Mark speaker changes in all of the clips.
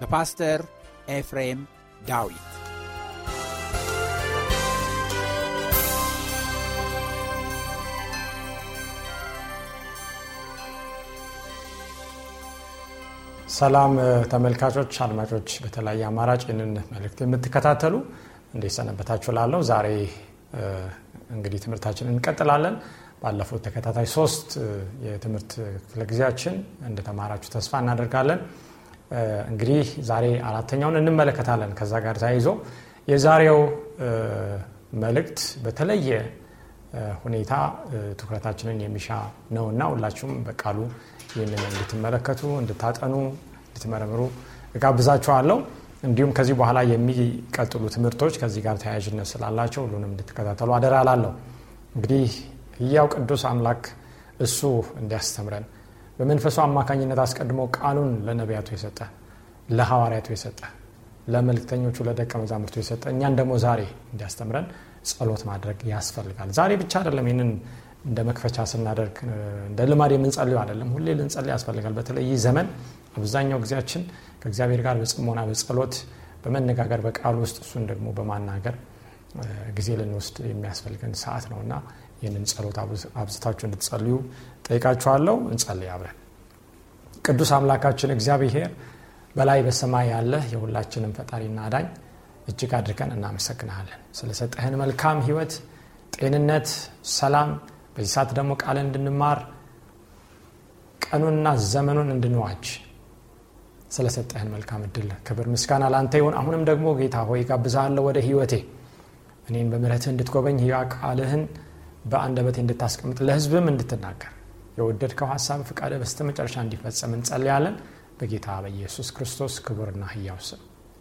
Speaker 1: በፓስተር ኤፍሬም ዳዊት
Speaker 2: ሰላም ተመልካቾች፣ አድማጮች በተለያየ አማራጭ ይህንን መልእክት የምትከታተሉ እንዴት ሰነበታችሁ? ላለው ዛሬ እንግዲህ ትምህርታችንን እንቀጥላለን። ባለፉት ተከታታይ ሶስት የትምህርት ክፍለ ጊዜያችን እንደተማራችሁ ተስፋ እናደርጋለን። እንግዲህ ዛሬ አራተኛውን እንመለከታለን። ከዛ ጋር ተያይዞ የዛሬው መልእክት በተለየ ሁኔታ ትኩረታችንን የሚሻ ነውና ሁላችሁም በቃሉ ይህንን እንድትመለከቱ፣ እንድታጠኑ፣ እንድትመረምሩ እጋብዛችኋለሁ። እንዲሁም ከዚህ በኋላ የሚቀጥሉ ትምህርቶች ከዚህ ጋር ተያያዥነት ስላላቸው ሁሉንም እንድትከታተሉ አደራ ላለሁ። እንግዲህ ህያው ቅዱስ አምላክ እሱ እንዲያስተምረን በመንፈሱ አማካኝነት አስቀድሞ ቃሉን ለነቢያቱ የሰጠ ለሐዋርያቱ የሰጠ ለመልክተኞቹ ለደቀ መዛሙርቱ የሰጠ እኛን ደግሞ ዛሬ እንዲያስተምረን ጸሎት ማድረግ ያስፈልጋል። ዛሬ ብቻ አይደለም ይህንን እንደ መክፈቻ ስናደርግ እንደ ልማድ የምንጸልዩ አይደለም፣ ሁሌ ልንጸልይ ያስፈልጋል። በተለይ ይህ ዘመን አብዛኛው ጊዜያችን ከእግዚአብሔር ጋር በጽሞና በጸሎት በመነጋገር በቃሉ ውስጥ እሱን ደግሞ በማናገር ጊዜ ልንወስድ የሚያስፈልገን ሰዓት ነው እና ይህንን ጸሎት አብዝታችሁ እንድትጸልዩ ጠይቃችኋለሁ። እንጸልይ አብረን። ቅዱስ አምላካችን እግዚአብሔር በላይ በሰማይ ያለ የሁላችንም ፈጣሪና አዳኝ እጅግ አድርገን እናመሰግናለን ስለሰጠህን መልካም ህይወት፣ ጤንነት፣ ሰላም በዚህ ሰዓት ደግሞ ቃልን እንድንማር ቀኑንና ዘመኑን እንድንዋጅ ስለሰጠህን መልካም እድል ክብር ምስጋና ለአንተ ይሁን። አሁንም ደግሞ ጌታ ሆይ ጋብዛለሁ ወደ ህይወቴ እኔን በምረትህ እንድትጎበኝ ቃልህን በአንደበቴ እንድታስቀምጥ ለህዝብም እንድትናገር የወደድከው ሀሳብ ፍቃደ በስተ መጨረሻ እንዲፈጸም እንጸልያለን በጌታ በኢየሱስ ክርስቶስ ክቡርና ህያው ስም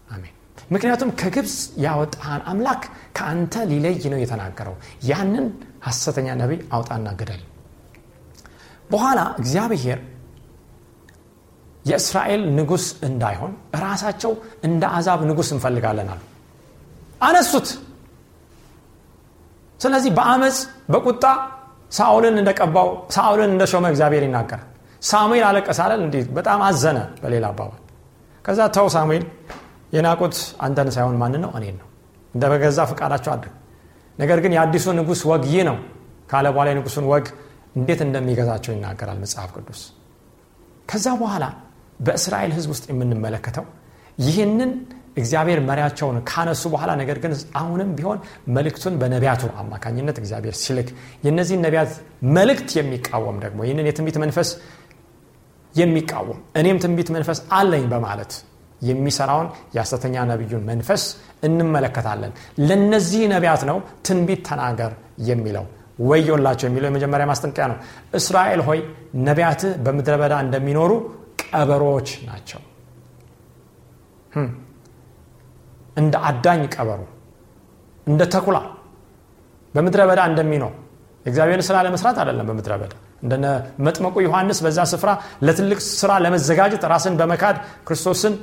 Speaker 2: አሜን። ምክንያቱም ከግብፅ ያወጣን አምላክ ከአንተ ሊለይ ነው የተናገረው። ያንን ሐሰተኛ ነቢይ አውጣና ግደል። በኋላ እግዚአብሔር የእስራኤል ንጉሥ እንዳይሆን ራሳቸው እንደ አዛብ ንጉሥ እንፈልጋለን አሉ። አነሱት። ስለዚህ በአመፅ በቁጣ ሳኦልን እንደቀባው ሳኦልን እንደሾመ እግዚአብሔር ይናገራል። ሳሙኤል አለቀሰ አይደል? እንዲህ በጣም አዘነ። በሌላ አባባል ከዛ ተው ሳሙኤል የናቁት አንተን ሳይሆን ማን ነው? እኔን ነው። እንደ በገዛ ፈቃዳቸው አድርግ። ነገር ግን የአዲሱ ንጉሥ ወግ ይህ ነው ካለ በኋላ የንጉሱን ወግ እንዴት እንደሚገዛቸው ይናገራል መጽሐፍ ቅዱስ። ከዛ በኋላ በእስራኤል ሕዝብ ውስጥ የምንመለከተው ይህንን እግዚአብሔር መሪያቸውን ካነሱ በኋላ ነገር ግን አሁንም ቢሆን መልእክቱን በነቢያቱ አማካኝነት እግዚአብሔር ሲልክ የእነዚህን ነቢያት መልእክት የሚቃወም ደግሞ ይህንን የትንቢት መንፈስ የሚቃወም እኔም ትንቢት መንፈስ አለኝ በማለት የሚሰራውን የሐሰተኛ ነቢዩን መንፈስ እንመለከታለን። ለነዚህ ነቢያት ነው ትንቢት ተናገር የሚለው ወዮላቸው የሚለው የመጀመሪያ ማስጠንቀያ ነው። እስራኤል ሆይ ነቢያትህ በምድረ በዳ እንደሚኖሩ ቀበሮዎች ናቸው። እንደ አዳኝ ቀበሮ እንደ ተኩላ በምድረ በዳ እንደሚኖር። የእግዚአብሔርን ስራ ለመስራት አይደለም በምድረ በዳ። እንደነ መጥመቁ ዮሐንስ በዛ ስፍራ ለትልቅ ስራ ለመዘጋጀት ራስን በመካድ ክርስቶስን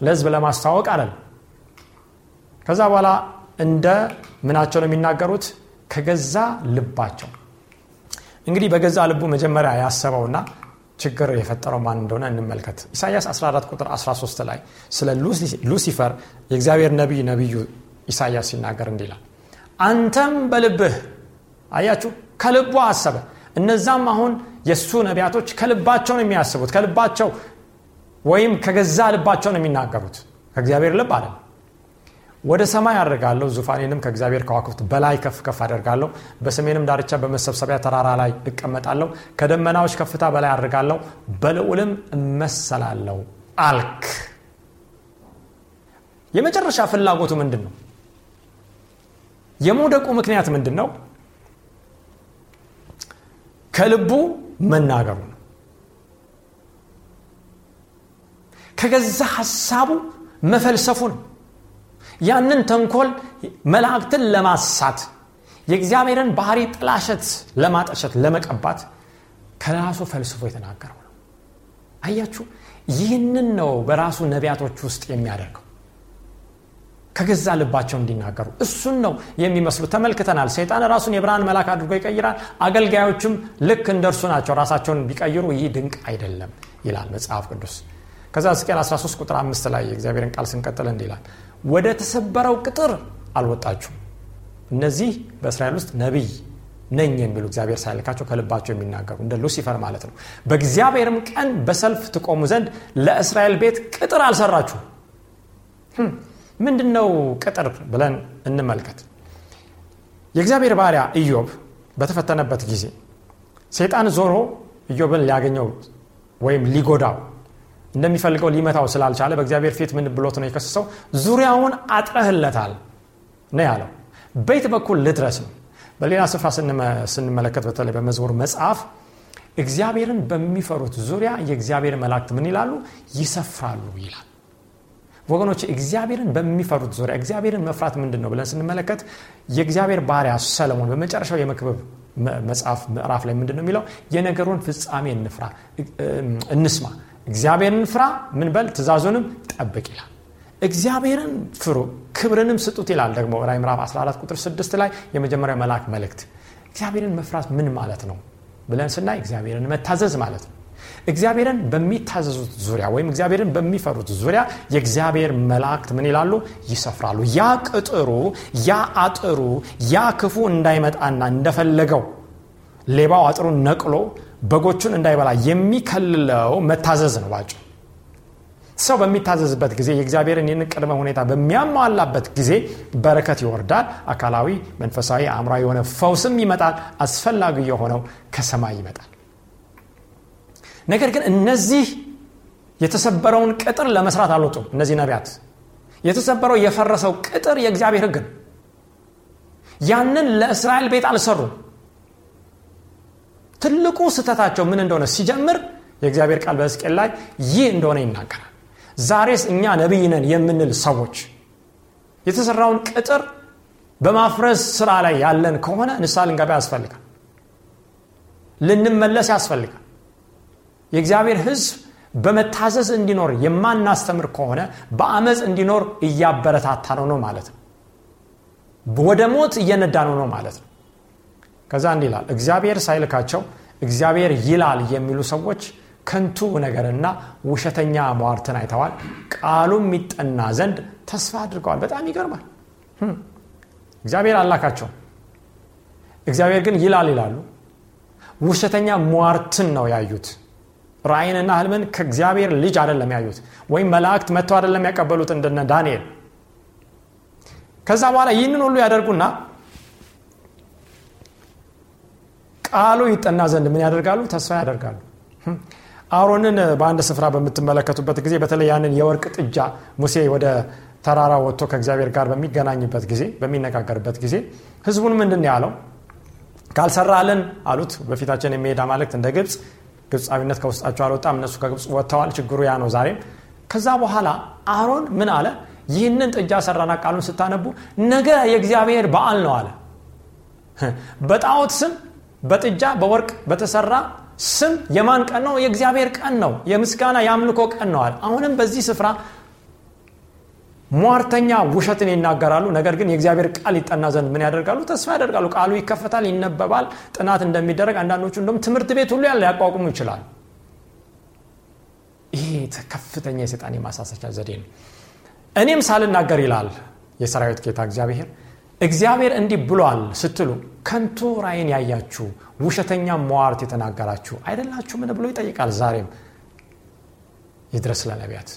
Speaker 2: ለህዝብ ለማስተዋወቅ አይደለም። ከዛ በኋላ እንደ ምናቸው ነው የሚናገሩት? ከገዛ ልባቸው። እንግዲህ በገዛ ልቡ መጀመሪያ ያሰበውና ችግር የፈጠረው ማን እንደሆነ እንመልከት። ኢሳያስ 14 ቁጥር 13 ላይ ስለ ሉሲፈር የእግዚአብሔር ነቢይ ነቢዩ ኢሳያስ ሲናገር እንዲላል አንተም በልብህ አያችሁ ከልቡ አሰበ። እነዛም አሁን የእሱ ነቢያቶች ከልባቸው ነው የሚያስቡት ከልባቸው ወይም ከገዛ ልባቸው ነው የሚናገሩት። ከእግዚአብሔር ልብ አለ ወደ ሰማይ አድርጋለሁ ዙፋኔንም ከእግዚአብሔር ከዋክብት በላይ ከፍ ከፍ አደርጋለሁ። በሰሜንም ዳርቻ በመሰብሰቢያ ተራራ ላይ እቀመጣለሁ። ከደመናዎች ከፍታ በላይ አድርጋለሁ በልዑልም እመሰላለሁ አልክ። የመጨረሻ ፍላጎቱ ምንድን ነው የመውደቁ ምክንያት ምንድን ነው ከልቡ መናገሩ ነው። ከገዛ ሀሳቡ መፈልሰፉ ነው ያንን ተንኮል መላእክትን ለማሳት የእግዚአብሔርን ባህሪ ጥላሸት ለማጠሸት ለመቀባት ከራሱ ፈልስፎ የተናገረው ነው። አያችሁ ይህንን ነው በራሱ ነቢያቶች ውስጥ የሚያደርገው። ከገዛ ልባቸው እንዲናገሩ እሱን ነው የሚመስሉ ተመልክተናል። ሰይጣን ራሱን የብርሃን መልአክ አድርጎ ይቀይራል። አገልጋዮችም ልክ እንደ ናቸው። ራሳቸውን ቢቀይሩ ይህ ድንቅ አይደለም ይላል መጽሐፍ ቅዱስ። ከዛ ሕዝቅኤል 13 ቁጥር 5 ላይ የእግዚአብሔርን ቃል ስንቀጥል እንዲህ ወደ ተሰበረው ቅጥር አልወጣችሁም። እነዚህ በእስራኤል ውስጥ ነቢይ ነኝ የሚሉ እግዚአብሔር ሳይልካቸው ከልባቸው የሚናገሩ እንደ ሉሲፈር ማለት ነው። በእግዚአብሔርም ቀን በሰልፍ ትቆሙ ዘንድ ለእስራኤል ቤት ቅጥር አልሰራችሁ ምንድን ነው ቅጥር ብለን እንመልከት። የእግዚአብሔር ባሪያ ኢዮብ በተፈተነበት ጊዜ ሰይጣን ዞሮ ኢዮብን ሊያገኘው ወይም ሊጎዳው እንደሚፈልገው ሊመታው ስላልቻለ በእግዚአብሔር ፊት ምን ብሎት ነው የከሰሰው? ዙሪያውን አጥረህለታል ነው ያለው። በየት በኩል ልድረስ ነው? በሌላ ስፍራ ስንመለከት በተለይ በመዝሙር መጽሐፍ እግዚአብሔርን በሚፈሩት ዙሪያ የእግዚአብሔር መላእክት ምን ይላሉ? ይሰፍራሉ ይላል። ወገኖች እግዚአብሔርን በሚፈሩት ዙሪያ እግዚአብሔርን መፍራት ምንድን ነው ብለን ስንመለከት የእግዚአብሔር ባሪያ ሰለሞን በመጨረሻው የመክብብ መጽሐፍ ምዕራፍ ላይ ምንድን ነው የሚለው? የነገሩን ፍጻሜ እንፍራ እንስማ እግዚአብሔርን ፍራ ምን በል ትእዛዙንም ጠብቅ ይላል። እግዚአብሔርን ፍሩ ክብርንም ስጡት ይላል ደግሞ ራይ ምዕራፍ 14 ቁጥር 6 ላይ የመጀመሪያ መልአክ መልእክት። እግዚአብሔርን መፍራት ምን ማለት ነው ብለን ስናይ እግዚአብሔርን መታዘዝ ማለት ነው። እግዚአብሔርን በሚታዘዙት ዙሪያ ወይም እግዚአብሔርን በሚፈሩት ዙሪያ የእግዚአብሔር መላእክት ምን ይላሉ? ይሰፍራሉ። ያ ቅጥሩ ያ አጥሩ ያ ክፉ እንዳይመጣና እንደፈለገው ሌባው አጥሩን ነቅሎ በጎቹን እንዳይበላ የሚከልለው መታዘዝ ነው ባጭ ሰው በሚታዘዝበት ጊዜ የእግዚአብሔርን ይህን ቅድመ ሁኔታ በሚያሟላበት ጊዜ በረከት ይወርዳል አካላዊ መንፈሳዊ አእምራዊ የሆነ ፈውስም ይመጣል አስፈላጊ የሆነው ከሰማይ ይመጣል። ነገር ግን እነዚህ የተሰበረውን ቅጥር ለመስራት አልወጡም እነዚህ ነቢያት። የተሰበረው የፈረሰው ቅጥር የእግዚአብሔር ህግ ያንን ለእስራኤል ቤት አልሰሩም ትልቁ ስተታቸው ምን እንደሆነ ሲጀምር የእግዚአብሔር ቃል በሕዝቅኤል ላይ ይህ እንደሆነ ይናገራል። ዛሬስ እኛ ነቢይ የምንል ሰዎች የተሰራውን ቅጥር በማፍረስ ስራ ላይ ያለን ከሆነ ንሳ ልንገባ ያስፈልጋል። ልንመለስ ያስፈልጋል። የእግዚአብሔር ህዝብ በመታዘዝ እንዲኖር የማናስተምር ከሆነ በአመፅ እንዲኖር እያበረታታ ነው ነው ማለት ነው። ወደ ሞት እየነዳ ነው ነው ማለት ነው ከዛ እንዲህ ይላል እግዚአብሔር ሳይልካቸው እግዚአብሔር ይላል የሚሉ ሰዎች ከንቱ ነገርና ውሸተኛ ሟርትን አይተዋል። ቃሉም ይጠና ዘንድ ተስፋ አድርገዋል። በጣም ይገርማል። እግዚአብሔር አላካቸው እግዚአብሔር ግን ይላል ይላሉ። ውሸተኛ ሟርትን ነው ያዩት። ራእይንና ህልምን ከእግዚአብሔር ልጅ አይደለም ያዩት ወይም መላእክት መጥተው አይደለም ያቀበሉት እንደነ ዳንኤል። ከዛ በኋላ ይህንን ሁሉ ያደርጉና ቃሉ ይጠና ዘንድ ምን ያደርጋሉ? ተስፋ ያደርጋሉ። አሮንን በአንድ ስፍራ በምትመለከቱበት ጊዜ በተለይ ያንን የወርቅ ጥጃ ሙሴ ወደ ተራራ ወጥቶ ከእግዚአብሔር ጋር በሚገናኝበት ጊዜ በሚነጋገርበት ጊዜ ህዝቡን ምንድን ያለው? ካልሰራልን አሉት። በፊታችን የሚሄድ አማልክት እንደ ግብፅ ግብፃዊነት ከውስጣቸው አልወጣም እነሱ ከግብፅ ወጥተዋል ችግሩ ያ ነው ዛሬም። ከዛ በኋላ አሮን ምን አለ? ይህንን ጥጃ ሰራና ቃሉን ስታነቡ ነገ የእግዚአብሔር በዓል ነው አለ። በጣዖት ስም በጥጃ በወርቅ በተሰራ ስም የማን ቀን ነው? የእግዚአብሔር ቀን ነው። የምስጋና የአምልኮ ቀን አለ። አሁንም በዚህ ስፍራ ሟርተኛ ውሸትን ይናገራሉ። ነገር ግን የእግዚአብሔር ቃል ይጠና ዘንድ ምን ያደርጋሉ? ተስፋ ያደርጋሉ። ቃሉ ይከፈታል፣ ይነበባል፣ ጥናት እንደሚደረግ አንዳንዶቹ እንደም ትምህርት ቤት ሁሉ ያለ ሊያቋቁሙ ይችላል። ይሄ ከፍተኛ የሰይጣን የማሳሰቻ ዘዴ ነው። እኔም ሳልናገር ይላል የሰራዊት ጌታ እግዚአብሔር እግዚአብሔር እንዲህ ብሏል ስትሉ ከንቱ ራይን ያያችሁ ውሸተኛ መዋርት የተናገራችሁ አይደላችሁ ምን ብሎ ይጠይቃል። ዛሬም ይድረስ ለነቢያት።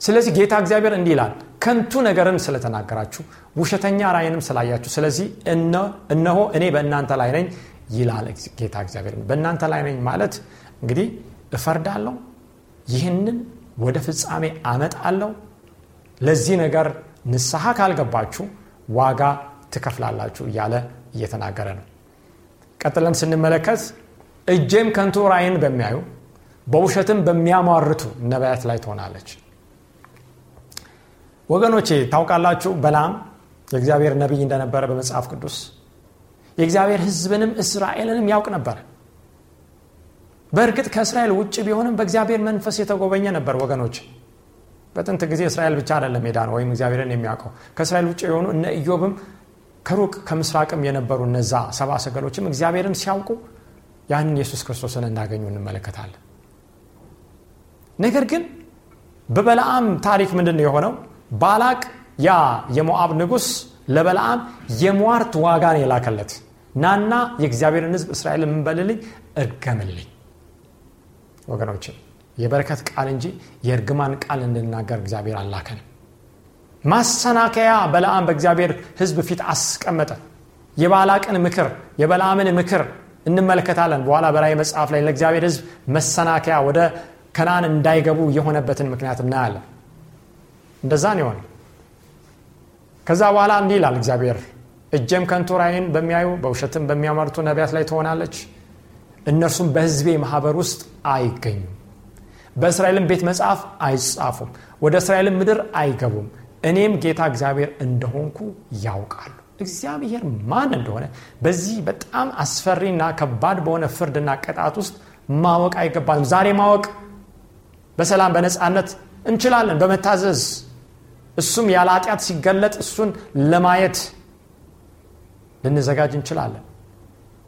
Speaker 2: ስለዚህ ጌታ እግዚአብሔር እንዲህ ይላል ከንቱ ነገርን ስለተናገራችሁ ውሸተኛ ራይንም ስላያችሁ፣ ስለዚህ እነሆ እኔ በእናንተ ላይ ነኝ ይላል ጌታ እግዚአብሔር። በእናንተ ላይ ነኝ ማለት እንግዲህ እፈርዳለሁ፣ ይህንን ወደ ፍጻሜ አመጣለሁ። ለዚህ ነገር ንስሐ ካልገባችሁ ዋጋ ትከፍላላችሁ እያለ እየተናገረ ነው። ቀጥለን ስንመለከት እጄም ከንቱ ራይን በሚያዩ በውሸትም በሚያሟርቱ ነቢያት ላይ ትሆናለች። ወገኖቼ ታውቃላችሁ፣ በላም የእግዚአብሔር ነቢይ እንደነበረ በመጽሐፍ ቅዱስ የእግዚአብሔር ሕዝብንም እስራኤልንም ያውቅ ነበር። በእርግጥ ከእስራኤል ውጭ ቢሆንም በእግዚአብሔር መንፈስ የተጎበኘ ነበር። ወገኖች በጥንት ጊዜ እስራኤል ብቻ አይደለም ሜዳ ነው ወይም እግዚአብሔርን የሚያውቀው ከእስራኤል ውጭ የሆኑ እነ ኢዮብም ከሩቅ ከምስራቅም የነበሩ እነዛ ሰባ ሰገሎችም እግዚአብሔርን ሲያውቁ ያንን ኢየሱስ ክርስቶስን እንዳገኙ እንመለከታለን። ነገር ግን በበለዓም ታሪክ ምንድን ነው የሆነው? ባላቅ ያ የሞዓብ ንጉሥ ለበለዓም የሟርት ዋጋን የላከለት ናና የእግዚአብሔርን ሕዝብ እስራኤል የምንበልልኝ እርገምልኝ። ወገኖች የበረከት ቃል እንጂ የእርግማን ቃል እንድናገር እግዚአብሔር አላከንም። ማሰናከያ በለዓም በእግዚአብሔር ሕዝብ ፊት አስቀመጠ። የባላቅን ምክር የበለዓምን ምክር እንመለከታለን። በኋላ በራእይ መጽሐፍ ላይ ለእግዚአብሔር ሕዝብ መሰናከያ ወደ ከናን እንዳይገቡ የሆነበትን ምክንያት እናያለን። እንደዛ ነው ከዛ በኋላ እንዲህ ይላል እግዚአብሔር እጀም ከንቱ ራእይን በሚያዩ በውሸትም በሚያመርቱ ነቢያት ላይ ትሆናለች። እነርሱም በሕዝቤ ማህበር ውስጥ አይገኙም፣ በእስራኤልም ቤት መጽሐፍ አይጻፉም፣ ወደ እስራኤልም ምድር አይገቡም። እኔም ጌታ እግዚአብሔር እንደሆንኩ ያውቃሉ። እግዚአብሔር ማን እንደሆነ በዚህ በጣም አስፈሪና ከባድ በሆነ ፍርድና ቅጣት ውስጥ ማወቅ አይገባንም። ዛሬ ማወቅ በሰላም በነፃነት እንችላለን፣ በመታዘዝ እሱም ያለ ኃጢአት ሲገለጥ እሱን ለማየት ልንዘጋጅ እንችላለን።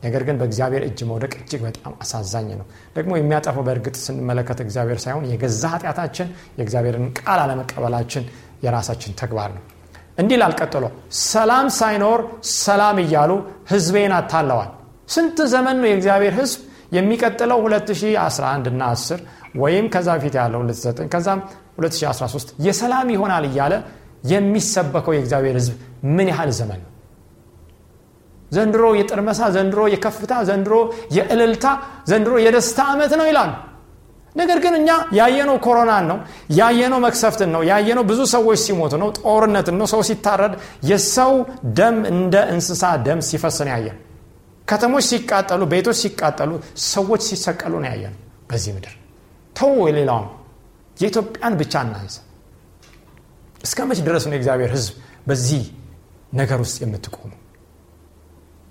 Speaker 2: ነገር ግን በእግዚአብሔር እጅ መውደቅ እጅግ በጣም አሳዛኝ ነው። ደግሞ የሚያጠፈው በእርግጥ ስንመለከት እግዚአብሔር ሳይሆን የገዛ ኃጢአታችን የእግዚአብሔርን ቃል አለመቀበላችን የራሳችን ተግባር ነው። እንዲህ ላልቀጥሎ ሰላም ሳይኖር ሰላም እያሉ ህዝቤን አታለዋል። ስንት ዘመን ነው የእግዚአብሔር ህዝብ የሚቀጥለው 2011 እና 10 ወይም ከዛ በፊት ያለው 29 ከዛም 2013 የሰላም ይሆናል እያለ የሚሰበከው የእግዚአብሔር ህዝብ ምን ያህል ዘመን ነው? ዘንድሮ የጥርመሳ ዘንድሮ የከፍታ ዘንድሮ የእልልታ ዘንድሮ የደስታ ዓመት ነው ይላሉ። ነገር ግን እኛ ያየነው ኮሮናን ነው፣ ያየነው መክሰፍትን ነው፣ ያየነው ብዙ ሰዎች ሲሞቱ ነው፣ ጦርነትን ነው፣ ሰው ሲታረድ፣ የሰው ደም እንደ እንስሳ ደም ሲፈስ ነው ያየን። ከተሞች ሲቃጠሉ፣ ቤቶች ሲቃጠሉ፣ ሰዎች ሲሰቀሉ ነው ያየን በዚህ ምድር። ተው የሌላውን የኢትዮጵያን ብቻ እናንሳ። እስከ መች ድረስ ነው የእግዚአብሔር ህዝብ በዚህ ነገር ውስጥ የምትቆሙ?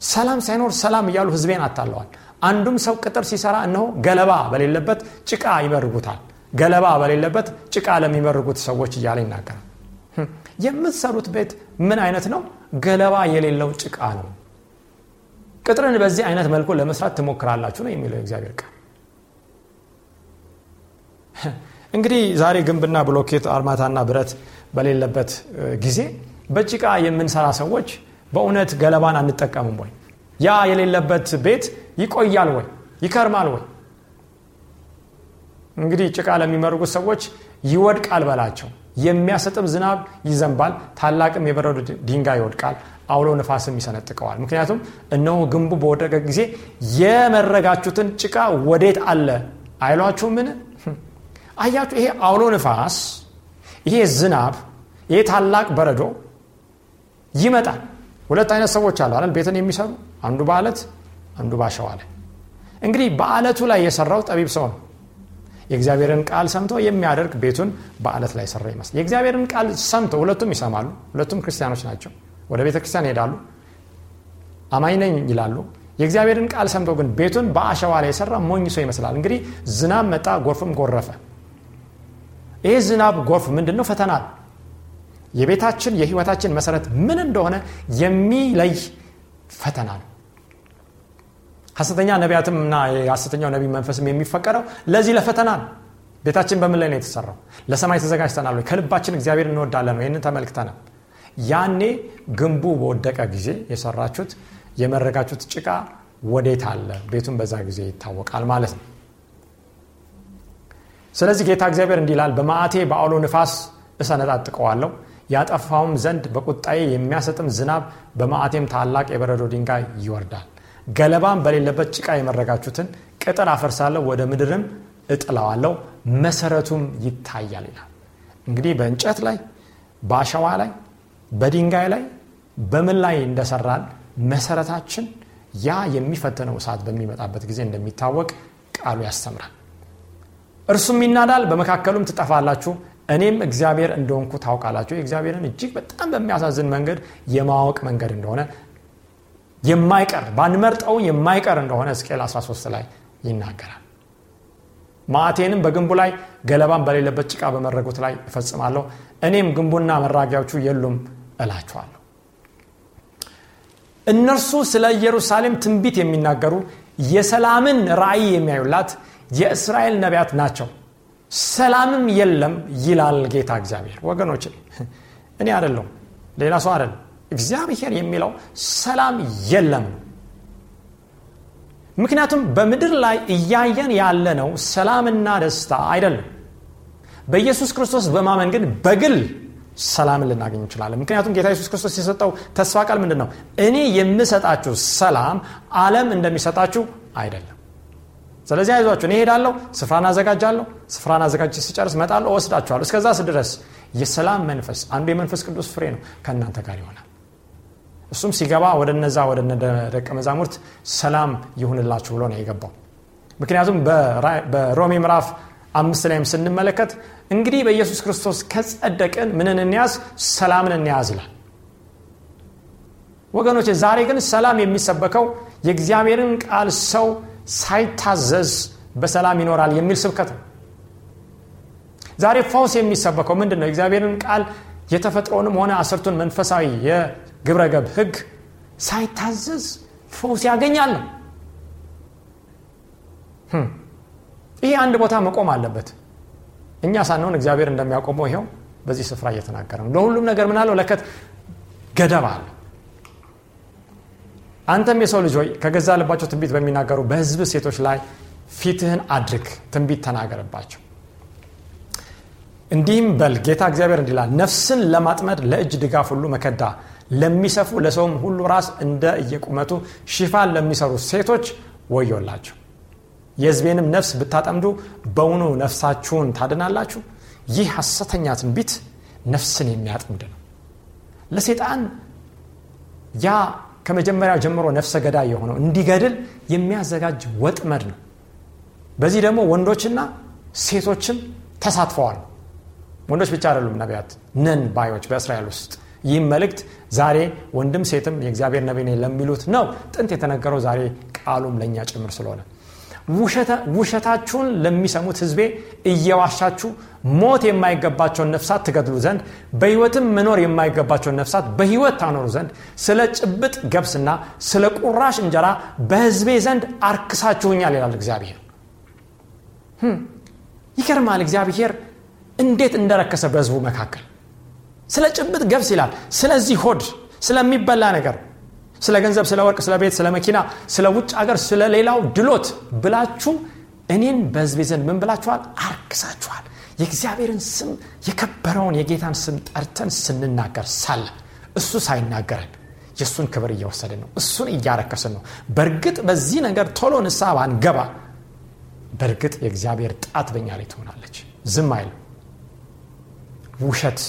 Speaker 2: ሰላም ሳይኖር ሰላም እያሉ ህዝቤን አታለዋል። አንዱም ሰው ቅጥር ሲሰራ እነሆ ገለባ በሌለበት ጭቃ ይመርጉታል። ገለባ በሌለበት ጭቃ ለሚመርጉት ሰዎች እያለ ይናገራል። የምትሰሩት ቤት ምን አይነት ነው? ገለባ የሌለው ጭቃ ነው። ቅጥርን በዚህ አይነት መልኩ ለመስራት ትሞክራላችሁ ነው የሚለው እግዚአብሔር ቃል። እንግዲህ ዛሬ ግንብና ብሎኬት አርማታና ብረት በሌለበት ጊዜ በጭቃ የምንሰራ ሰዎች በእውነት ገለባን አንጠቀምም ወይ? ያ የሌለበት ቤት ይቆያል ወይ? ይከርማል ወይ? እንግዲህ ጭቃ ለሚመርጉት ሰዎች ይወድቃል በላቸው። የሚያሰጥም ዝናብ ይዘንባል፣ ታላቅም የበረዶ ድንጋይ ይወድቃል፣ አውሎ ነፋስም ይሰነጥቀዋል። ምክንያቱም እነሆ ግንቡ በወደቀ ጊዜ የመረጋችሁትን ጭቃ ወዴት አለ አይሏችሁ? ምን አያችሁ? ይሄ አውሎ ነፋስ፣ ይሄ ዝናብ፣ ይሄ ታላቅ በረዶ ይመጣል። ሁለት አይነት ሰዎች አሉ አይደል? ቤትን የሚሰሩ አንዱ በአለት አንዱ ባሸዋ ላይ። እንግዲህ በአለቱ ላይ የሰራው ጠቢብ ሰው ነው። የእግዚአብሔርን ቃል ሰምቶ የሚያደርግ ቤቱን በአለት ላይ ሰራ ይመስል የእግዚአብሔርን ቃል ሰምቶ ሁለቱም ይሰማሉ። ሁለቱም ክርስቲያኖች ናቸው። ወደ ቤተ ክርስቲያን ይሄዳሉ። አማኝ ነኝ ይላሉ። የእግዚአብሔርን ቃል ሰምቶ ግን ቤቱን በአሸዋ ላይ የሰራ ሞኝ ሰው ይመስላል እንግዲህ ዝናብ መጣ ጎርፍም ጎረፈ ይሄ ዝናብ ጎርፍ ምንድን ነው ፈተና የቤታችን የህይወታችን መሰረት ምን እንደሆነ የሚለይ ፈተና ነው። ሐሰተኛ ነቢያትም እና የሐሰተኛው ነቢይ መንፈስም የሚፈቀደው ለዚህ ለፈተና ነው። ቤታችን በምን ላይ ነው የተሰራው? ለሰማይ ተዘጋጅተናል ከልባችን እግዚአብሔር እንወዳለን ነው ይህንን ተመልክተናል። ያኔ ግንቡ በወደቀ ጊዜ የሰራችሁት የመረጋችሁት ጭቃ ወዴት አለ? ቤቱን በዛ ጊዜ ይታወቃል ማለት ነው። ስለዚህ ጌታ እግዚአብሔር እንዲህ ይላል በማዕቴ በአውሎ ንፋስ እሰነጣጥቀዋለሁ ያጠፋውም ዘንድ በቁጣዬ የሚያሰጥም ዝናብ በማዕቴም ታላቅ የበረዶ ድንጋይ ይወርዳል። ገለባም በሌለበት ጭቃ የመረጋችሁትን ቅጥር አፈርሳለሁ ወደ ምድርም እጥለዋለሁ መሰረቱም ይታያል ይላል። እንግዲህ በእንጨት ላይ በአሸዋ ላይ በድንጋይ ላይ በምን ላይ እንደሰራን መሰረታችን ያ የሚፈተነው እሳት በሚመጣበት ጊዜ እንደሚታወቅ ቃሉ ያስተምራል። እርሱም ይናዳል በመካከሉም ትጠፋላችሁ እኔም እግዚአብሔር እንደሆንኩ ታውቃላችሁ። የእግዚአብሔርን እጅግ በጣም በሚያሳዝን መንገድ የማወቅ መንገድ እንደሆነ የማይቀር ባንመርጠው የማይቀር እንደሆነ እስቅኤል 13 ላይ ይናገራል። ማዕቴንም በግንቡ ላይ ገለባን በሌለበት ጭቃ በመረጉት ላይ እፈጽማለሁ። እኔም ግንቡና መራጊያዎቹ የሉም እላችኋለሁ። እነርሱ ስለ ኢየሩሳሌም ትንቢት የሚናገሩ የሰላምን ራእይ የሚያዩላት የእስራኤል ነቢያት ናቸው ሰላምም የለም ይላል ጌታ እግዚአብሔር። ወገኖች እኔ አደለሁም ሌላ ሰው አደለም እግዚአብሔር የሚለው ሰላም የለም። ነው ምክንያቱም በምድር ላይ እያየን ያለነው ሰላምና ደስታ አይደለም። በኢየሱስ ክርስቶስ በማመን ግን በግል ሰላምን ልናገኝ እንችላለን። ምክንያቱም ጌታ ኢየሱስ ክርስቶስ የሰጠው ተስፋ ቃል ምንድን ነው እኔ የምሰጣችሁ ሰላም አለም እንደሚሰጣችሁ አይደለም ስለዚህ አይዟችሁ እኔ ሄዳለሁ ስፍራን አዘጋጃለሁ ስፍራን አዘጋጅ ሲጨርስ መጣለሁ እወስዳችኋለሁ። እስከዛ ድረስ የሰላም መንፈስ አንዱ የመንፈስ ቅዱስ ፍሬ ነው ከእናንተ ጋር ይሆናል። እሱም ሲገባ ወደ እነዛ ወደ ደቀ መዛሙርት ሰላም ይሁንላችሁ ብሎ ነው የገባው። ምክንያቱም በሮሜ ምዕራፍ አምስት ላይም ስንመለከት እንግዲህ በኢየሱስ ክርስቶስ ከጸደቅን ምንን እንያዝ? ሰላምን እንያዝ ይላል። ወገኖች ዛሬ ግን ሰላም የሚሰበከው የእግዚአብሔርን ቃል ሰው ሳይታዘዝ በሰላም ይኖራል የሚል ስብከት ነው። ዛሬ ፈውስ የሚሰበከው ምንድን ነው? የእግዚአብሔርን ቃል የተፈጥሮንም ሆነ አስርቱን መንፈሳዊ የግብረ ገብ ህግ ሳይታዘዝ ፈውስ ያገኛል ነው። ይሄ አንድ ቦታ መቆም አለበት። እኛ ሳንሆን እግዚአብሔር እንደሚያቆመው ይኸው በዚህ ስፍራ እየተናገረ ነው። ለሁሉም ነገር ምናለው ለከት ገደብ አለ አንተም የሰው ልጅ ሆይ ከገዛ ልባቸው ትንቢት በሚናገሩ በህዝብ ሴቶች ላይ ፊትህን አድርግ ትንቢት ተናገርባቸው እንዲህም በል ጌታ እግዚአብሔር እንዲላል ነፍስን ለማጥመድ ለእጅ ድጋፍ ሁሉ መከዳ ለሚሰፉ ለሰውም ሁሉ ራስ እንደ እየቁመቱ ሽፋን ለሚሰሩ ሴቶች ወዮላቸው። የህዝቤንም ነፍስ ብታጠምዱ በውኑ ነፍሳችሁን ታድናላችሁ? ይህ ሐሰተኛ ትንቢት ነፍስን የሚያጥምድ ነው። ለሴጣን ያ ከመጀመሪያ ጀምሮ ነፍሰ ገዳይ የሆነው እንዲገድል የሚያዘጋጅ ወጥመድ ነው። በዚህ ደግሞ ወንዶችና ሴቶችም ተሳትፈዋል። ወንዶች ብቻ አይደሉም ነቢያት ነን ባዮች በእስራኤል ውስጥ። ይህም መልእክት ዛሬ ወንድም ሴትም የእግዚአብሔር ነቢ ለሚሉት ነው። ጥንት የተነገረው ዛሬ ቃሉም ለእኛ ጭምር ስለሆነ ውሸታችሁን ለሚሰሙት ህዝቤ እየዋሻችሁ ሞት የማይገባቸውን ነፍሳት ትገድሉ ዘንድ በህይወትም መኖር የማይገባቸውን ነፍሳት በህይወት ታኖሩ ዘንድ ስለ ጭብጥ ገብስና ስለ ቁራሽ እንጀራ በህዝቤ ዘንድ አርክሳችሁኛል ይላል እግዚአብሔር። ይገርማል እግዚአብሔር እንዴት እንደረከሰ በህዝቡ መካከል። ስለ ጭብጥ ገብስ ይላል ስለዚህ ሆድ ስለሚበላ ነገር ስለ ገንዘብ ስለ ወርቅ ስለ ቤት ስለ መኪና ስለ ውጭ አገር ስለ ሌላው ድሎት ብላችሁ እኔን በህዝቤ ዘንድ ምን ብላችኋል? አርክሳችኋል። የእግዚአብሔርን ስም የከበረውን የጌታን ስም ጠርተን ስንናገር ሳለ እሱ ሳይናገረን የእሱን ክብር እየወሰድን ነው። እሱን እያረከስን ነው። በእርግጥ በዚህ ነገር ቶሎ ንሳ ባንገባ በእርግጥ የእግዚአብሔር ጣት በኛ ላይ ትሆናለች። ዝም አይል ውሸት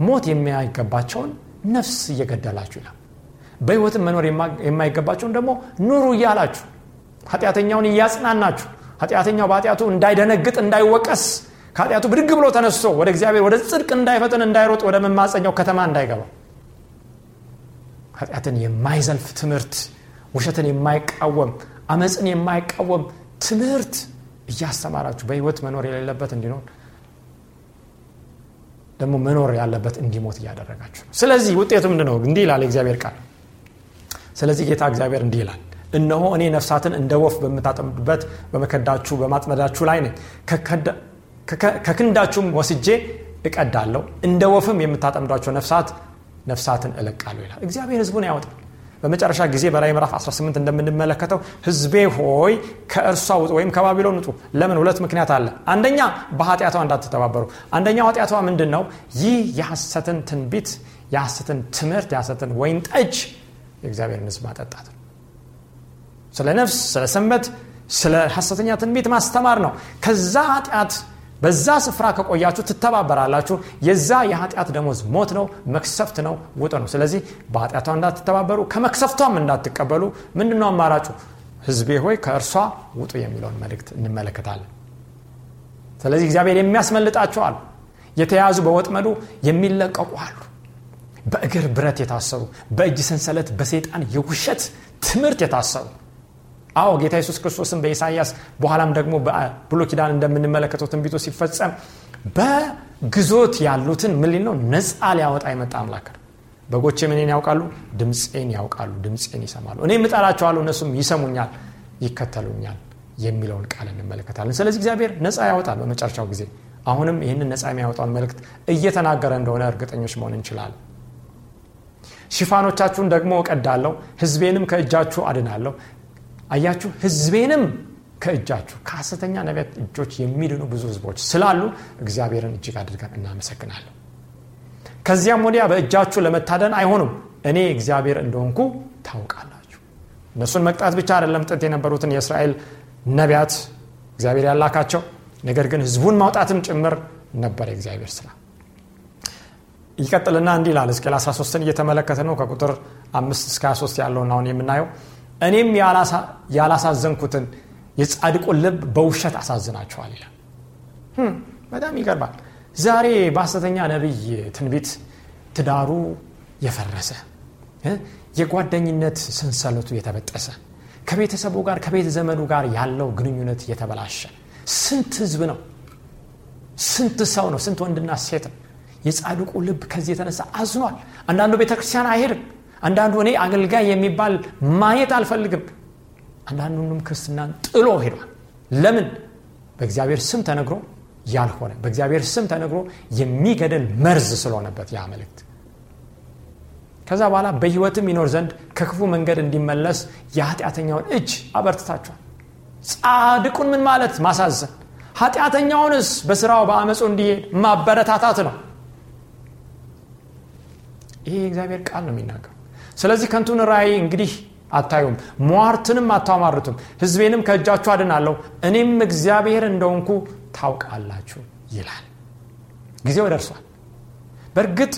Speaker 2: ሞት የሚያይገባቸውን ነፍስ እየገደላችሁ ይላል በህይወትም መኖር የማይገባቸውን ደግሞ ኑሩ እያላችሁ ኃጢአተኛውን እያጽናናችሁ ኃጢአተኛው በኃጢአቱ እንዳይደነግጥ እንዳይወቀስ ከኃጢአቱ ብድግ ብሎ ተነስቶ ወደ እግዚአብሔር ወደ ጽድቅ እንዳይፈጥን እንዳይሮጥ ወደ መማፀኛው ከተማ እንዳይገባ። ኃጢአትን የማይዘልፍ ትምህርት ውሸትን የማይቃወም አመፅን የማይቃወም ትምህርት እያስተማራችሁ በህይወት መኖር የሌለበት እንዲኖር ደግሞ መኖር ያለበት እንዲሞት እያደረጋችሁ ነው። ስለዚህ ውጤቱ ምንድ ነው እንዲህ ይላል እግዚአብሔር ቃል ስለዚህ ጌታ እግዚአብሔር እንዲህ ይላል እነሆ እኔ ነፍሳትን እንደ ወፍ በምታጠምዱበት በመከዳችሁ በማጥመዳችሁ ላይ ነኝ። ከክንዳችሁም ወስጄ እቀዳለሁ። እንደ ወፍም የምታጠምዷቸው ነፍሳት ነፍሳትን እለቃለሁ ይላል። እግዚአብሔር ህዝቡን ያወጣል። በመጨረሻ ጊዜ በላይ ምዕራፍ 18 እንደምንመለከተው ህዝቤ ሆይ ከእርሷ ውጡ ወይም ከባቢሎን ውጡ። ለምን? ሁለት ምክንያት አለ። አንደኛ በኃጢአቷ እንዳትተባበሩ። አንደኛው ኃጢአቷ ምንድን ነው ይህ የሐሰትን ትንቢት የሐሰትን ትምህርት የሐሰትን ወይን ጠጅ የእግዚአብሔርን ህዝብ ማጠጣት ነው። ስለ ነፍስ ስለ ሰንበት ስለ ሐሰተኛ ትንቢት ማስተማር ነው። ከዛ ኃጢአት በዛ ስፍራ ከቆያችሁ ትተባበራላችሁ። የዛ የኃጢአት ደሞዝ ሞት ነው መክሰፍት ነው ውጥ ነው። ስለዚህ በኃጢአቷ እንዳትተባበሩ ከመክሰፍቷም እንዳትቀበሉ። ምንድነው አማራጩ? ህዝቤ ሆይ ከእርሷ ውጡ የሚለውን መልእክት እንመለከታለን። ስለዚህ እግዚአብሔር የሚያስመልጣቸው አሉ። የተያዙ በወጥመዱ የሚለቀቁ አሉ በእግር ብረት የታሰሩ በእጅ ሰንሰለት በሰይጣን የውሸት ትምህርት የታሰሩ። አዎ ጌታ ኢየሱስ ክርስቶስን በኢሳያስ በኋላም ደግሞ በብሎ ኪዳን እንደምንመለከተው ትንቢቱ ሲፈጸም በግዞት ያሉትን ምን ነው? ነፃ ሊያወጣ የመጣ አምላክ በጎቼ ምንን ያውቃሉ? ድምፄን ያውቃሉ ድምፄን ይሰማሉ። እኔም እጠራቸዋለሁ እነሱም ይሰሙኛል ይከተሉኛል የሚለውን ቃል እንመለከታለን። ስለዚህ እግዚአብሔር ነፃ ያወጣል በመጨረሻው ጊዜ። አሁንም ይህንን ነፃ የሚያወጣውን መልእክት እየተናገረ እንደሆነ እርግጠኞች መሆን እንችላለን ሽፋኖቻችሁን ደግሞ እቀዳለሁ ህዝቤንም ከእጃችሁ አድናለሁ። አያችሁ ህዝቤንም ከእጃችሁ ከሐሰተኛ ነቢያት እጆች የሚድኑ ብዙ ህዝቦች ስላሉ እግዚአብሔርን እጅግ አድርገን እናመሰግናለን። ከዚያም ወዲያ በእጃችሁ ለመታደን አይሆኑም። እኔ እግዚአብሔር እንደሆንኩ ታውቃላችሁ። እነሱን መቅጣት ብቻ አይደለም ጥንት የነበሩትን የእስራኤል ነቢያት እግዚአብሔር ያላካቸው ነገር ግን ህዝቡን ማውጣትም ጭምር ነበር የእግዚአብሔር ስራ ይቀጥልና እንዲህ ይላል እስቅኤል 13ን እየተመለከተ ነው። ከቁጥር 5 እስከ 23 ያለውን አሁን የምናየው። እኔም ያላሳዘንኩትን የጻድቁን ልብ በውሸት አሳዝናቸዋል ይላል። በጣም ይገርባል ዛሬ በሐሰተኛ ነቢይ ትንቢት ትዳሩ የፈረሰ የጓደኝነት ሰንሰለቱ የተበጠሰ ከቤተሰቡ ጋር ከቤተ ዘመዱ ጋር ያለው ግንኙነት የተበላሸ ስንት ህዝብ ነው? ስንት ሰው ነው? ስንት ወንድና ሴት ነው የጻድቁ ልብ ከዚህ የተነሳ አዝኗል። አንዳንዱ ቤተክርስቲያን አይሄድም። አንዳንዱ እኔ አገልጋይ የሚባል ማየት አልፈልግም። አንዳንዱንም ክርስትናን ጥሎ ሄዷል። ለምን? በእግዚአብሔር ስም ተነግሮ ያልሆነ በእግዚአብሔር ስም ተነግሮ የሚገደል መርዝ ስለሆነበት ያ መልእክት። ከዛ በኋላ በህይወትም ይኖር ዘንድ ከክፉ መንገድ እንዲመለስ የኃጢአተኛውን እጅ አበርትታቸዋል ጻድቁን ምን ማለት? ማሳዘን። ኃጢአተኛውንስ በስራው በአመፁ እንዲሄድ ማበረታታት ነው ይሄ የእግዚአብሔር ቃል ነው የሚናገሩ ስለዚህ ከንቱን ራእይ እንግዲህ አታዩም ሟርትንም አታማርቱም ህዝቤንም ከእጃችሁ አድናለሁ እኔም እግዚአብሔር እንደሆንኩ ታውቃላችሁ ይላል። ጊዜው ደርሷል። በእርግጥ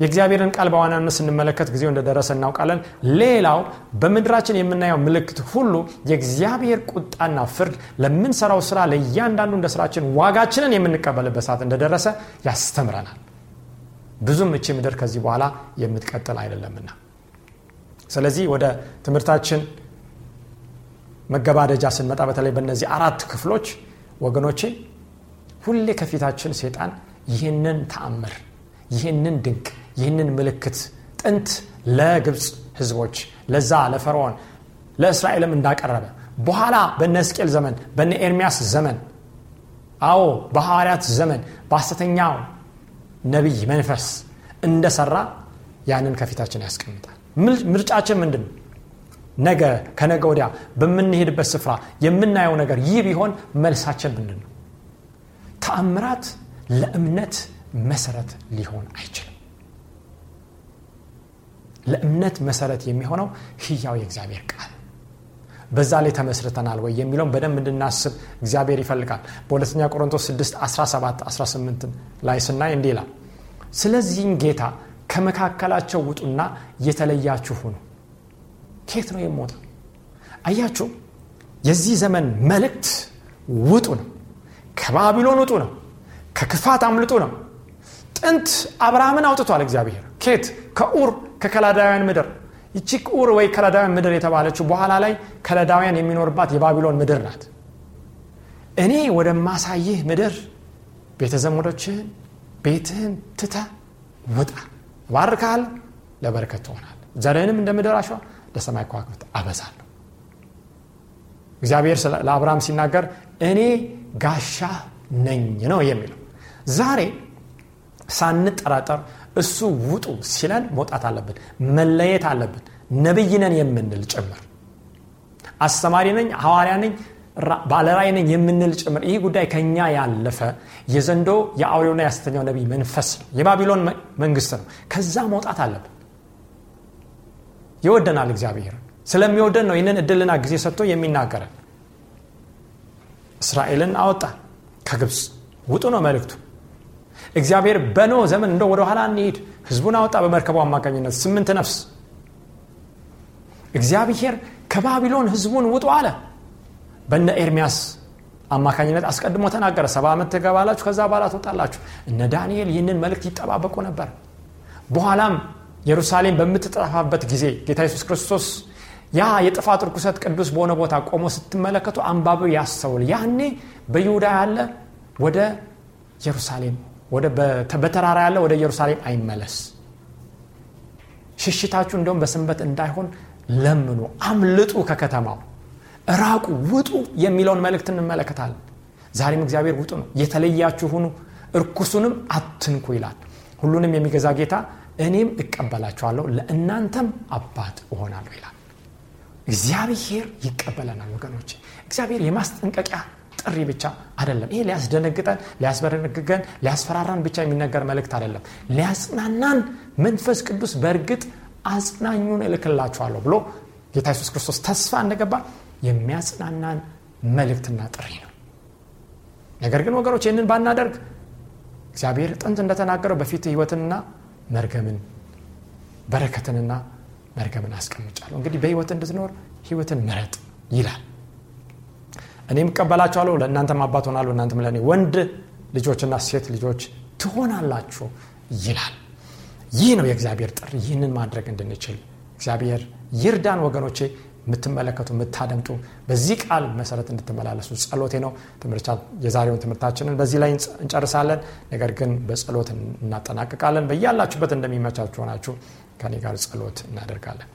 Speaker 2: የእግዚአብሔርን ቃል በዋናነት ስንመለከት ጊዜው እንደደረሰ እናውቃለን። ሌላው በምድራችን የምናየው ምልክት ሁሉ የእግዚአብሔር ቁጣና ፍርድ ለምንሰራው ስራ ለእያንዳንዱ እንደ ስራችን ዋጋችንን የምንቀበልበት ሰዓት እንደደረሰ ያስተምረናል ብዙም እቺ ምድር ከዚህ በኋላ የምትቀጥል አይደለምና። ስለዚህ ወደ ትምህርታችን መገባደጃ ስንመጣ በተለይ በእነዚህ አራት ክፍሎች ወገኖቼ ሁሌ ከፊታችን ሴጣን ይህንን ተአምር ይህንን ድንቅ ይህንን ምልክት ጥንት ለግብፅ ህዝቦች ለዛ ለፈርዖን ለእስራኤልም እንዳቀረበ በኋላ በነ እስቄል ዘመን በነ ኤርሚያስ ዘመን አዎ በሐዋርያት ዘመን በሐሰተኛው ነቢይ መንፈስ እንደሰራ ያንን ከፊታችን ያስቀምጣል። ምርጫችን ምንድን ነገ ከነገ ወዲያ በምንሄድበት ስፍራ የምናየው ነገር ይህ ቢሆን መልሳችን ምንድን ነው? ተአምራት ለእምነት መሰረት ሊሆን አይችልም። ለእምነት መሰረት የሚሆነው ህያው የእግዚአብሔር ቃል በዛ ላይ ተመስርተናል ወይ የሚለውን በደንብ እንድናስብ እግዚአብሔር ይፈልጋል። በሁለተኛ ቆሮንቶስ 6 17 18 ላይ ስናይ እንዲህ ይላል ስለዚህም ጌታ ከመካከላቸው ውጡና የተለያችሁ ሁኑ። ኬት ነው የሞተ አያችሁ የዚህ ዘመን መልእክት ውጡ ነው። ከባቢሎን ውጡ ነው። ከክፋት አምልጡ ነው። ጥንት አብርሃምን አውጥቷል እግዚአብሔር። ኬት ከኡር ከከላዳውያን ምድር ይቺ ቁር ወይ ከለዳውያን ምድር የተባለችው በኋላ ላይ ከለዳውያን የሚኖርባት የባቢሎን ምድር ናት። እኔ ወደማሳይህ ምድር ቤተዘመዶችህን ቤትህን ትተ ውጣ። ባርካል ለበረከት ትሆናል ዘርህንም እንደ ምድር አሸዋ ለሰማይ ከዋክብት አበዛለሁ። እግዚአብሔር ለአብርሃም ሲናገር እኔ ጋሻ ነኝ ነው የሚለው። ዛሬ ሳንጠራጠር እሱ ውጡ ሲለን መውጣት አለብን መለየት አለብን ነብይ ነን የምንል ጭምር። አስተማሪ ነኝ ሐዋርያ ነኝ ባለራይ ነኝ የምንል ጭምር። ይህ ጉዳይ ከኛ ያለፈ የዘንዶ የአውሬውና የሐሰተኛው ነቢይ መንፈስ ነው። የባቢሎን መንግስት ነው። ከዛ መውጣት አለብን። ይወደናል እግዚአብሔር። ስለሚወደን ነው ይህንን እድልና ጊዜ ሰጥቶ የሚናገረን። እስራኤልን አወጣ ከግብፅ። ውጡ ነው መልእክቱ እግዚአብሔር በኖ ዘመን እንደ ወደ ኋላ እንሄድ ህዝቡን አወጣ በመርከቡ አማካኝነት ስምንት ነፍስ። እግዚአብሔር ከባቢሎን ህዝቡን ውጡ አለ። በነ ኤርሚያስ አማካኝነት አስቀድሞ ተናገረ። ሰባ ዓመት ትገባላችሁ ከዛ በኋላ ትወጣላችሁ። እነ ዳንኤል ይህንን መልእክት ይጠባበቁ ነበር። በኋላም ኢየሩሳሌም በምትጠፋበት ጊዜ ጌታ ኢየሱስ ክርስቶስ ያ የጥፋት ርኩሰት ቅዱስ በሆነ ቦታ ቆሞ ስትመለከቱ አንባቢው ያስተውል። ያኔ በይሁዳ ያለ ወደ ኢየሩሳሌም በተራራ ያለ ወደ ኢየሩሳሌም አይመለስ። ሽሽታችሁ እንደውም በሰንበት እንዳይሆን ለምኑ አምልጡ ከከተማው። ራቁ ውጡ የሚለውን መልእክት እንመለከታለን። ዛሬም እግዚአብሔር ውጡ ነው። የተለያችሁ ሁኑ እርኩሱንም አትንኩ ይላል። ሁሉንም የሚገዛ ጌታ እኔም እቀበላችኋለሁ ለእናንተም አባት እሆናለሁ ይላል። እግዚአብሔር ይቀበለናል ወገኖች እግዚአብሔር የማስጠንቀቂያ ጥሪ ብቻ አይደለም። ይሄ ሊያስደነግጠን ሊያስበረግገን ሊያስፈራራን ብቻ የሚነገር መልእክት አይደለም። ሊያጽናናን መንፈስ ቅዱስ በእርግጥ አጽናኙን እልክላችኋለሁ ብሎ ጌታ ኢየሱስ ክርስቶስ ተስፋ እንደገባ የሚያጽናናን መልእክትና ጥሪ ነው። ነገር ግን ወገኖች ይህንን ባናደርግ እግዚአብሔር ጥንት እንደተናገረው በፊት ህይወትንና መርገምን በረከትንና መርገምን አስቀምጫለሁ። እንግዲህ በህይወት እንድትኖር ህይወትን ምረጥ ይላል እኔም እቀበላችኋለሁ ለእናንተም አባት ሆናለሁ እናንተም ለእኔ ወንድ ልጆችና ሴት ልጆች ትሆናላችሁ ይላል። ይህ ነው የእግዚአብሔር ጥሪ። ይህንን ማድረግ እንድንችል እግዚአብሔር ይርዳን። ወገኖቼ የምትመለከቱ የምታደምጡ በዚህ ቃል መሰረት እንድትመላለሱ ጸሎቴ ነው። የዛሬውን ትምህርታችንን በዚህ ላይ እንጨርሳለን። ነገር ግን በጸሎት እናጠናቅቃለን። በያላችሁበት እንደሚመቻችሁ ሆናችሁ ከኔ ጋር ጸሎት እናደርጋለን።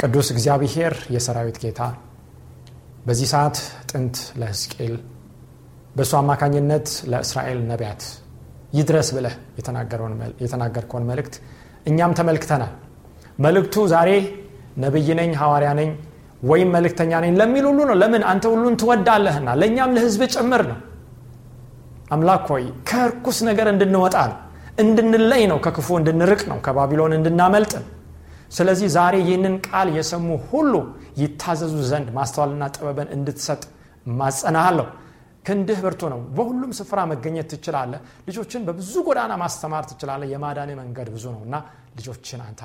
Speaker 2: ቅዱስ እግዚአብሔር የሰራዊት ጌታ በዚህ ሰዓት ጥንት ለህዝቅኤል በእሱ አማካኝነት ለእስራኤል ነቢያት ይድረስ ብለህ የተናገርከውን መልእክት እኛም ተመልክተናል። መልእክቱ ዛሬ ነብይ ነኝ ሐዋርያ ነኝ ወይም መልእክተኛ ነኝ ለሚል ሁሉ ነው። ለምን? አንተ ሁሉን ትወዳለህና ለእኛም ለህዝብ ጭምር ነው። አምላክ ሆይ ከርኩስ ነገር እንድንወጣ ነው። እንድንለይ ነው። ከክፉ እንድንርቅ ነው። ከባቢሎን እንድናመልጥ ስለዚህ ዛሬ ይህንን ቃል የሰሙ ሁሉ ይታዘዙ ዘንድ ማስተዋልና ጥበብን እንድትሰጥ ማጸናሃለሁ ክንድህ ብርቱ ነው። በሁሉም ስፍራ መገኘት ትችላለ ልጆችን በብዙ ጎዳና ማስተማር ትችላለ የማዳን መንገድ ብዙ ነው እና ልጆችን አንተ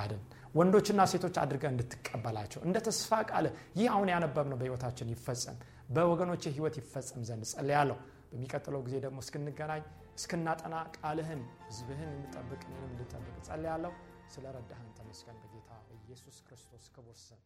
Speaker 2: ወንዶችና ሴቶች አድርገህ እንድትቀበላቸው እንደ ተስፋ ቃል ይህ አሁን ያነበብነው በህይወታችን ይፈጸም በወገኖች ህይወት ይፈጸም ዘንድ ጸልያለሁ በሚቀጥለው ጊዜ ደግሞ እስክንገናኝ እስክናጠና ቃልህን ህዝብህን እንጠብቅ እኔንም እንድጠብቅ ጸልያለሁ ስለ ተመስገን በጌታ በኢየሱስ ክርስቶስ ክቡር ስም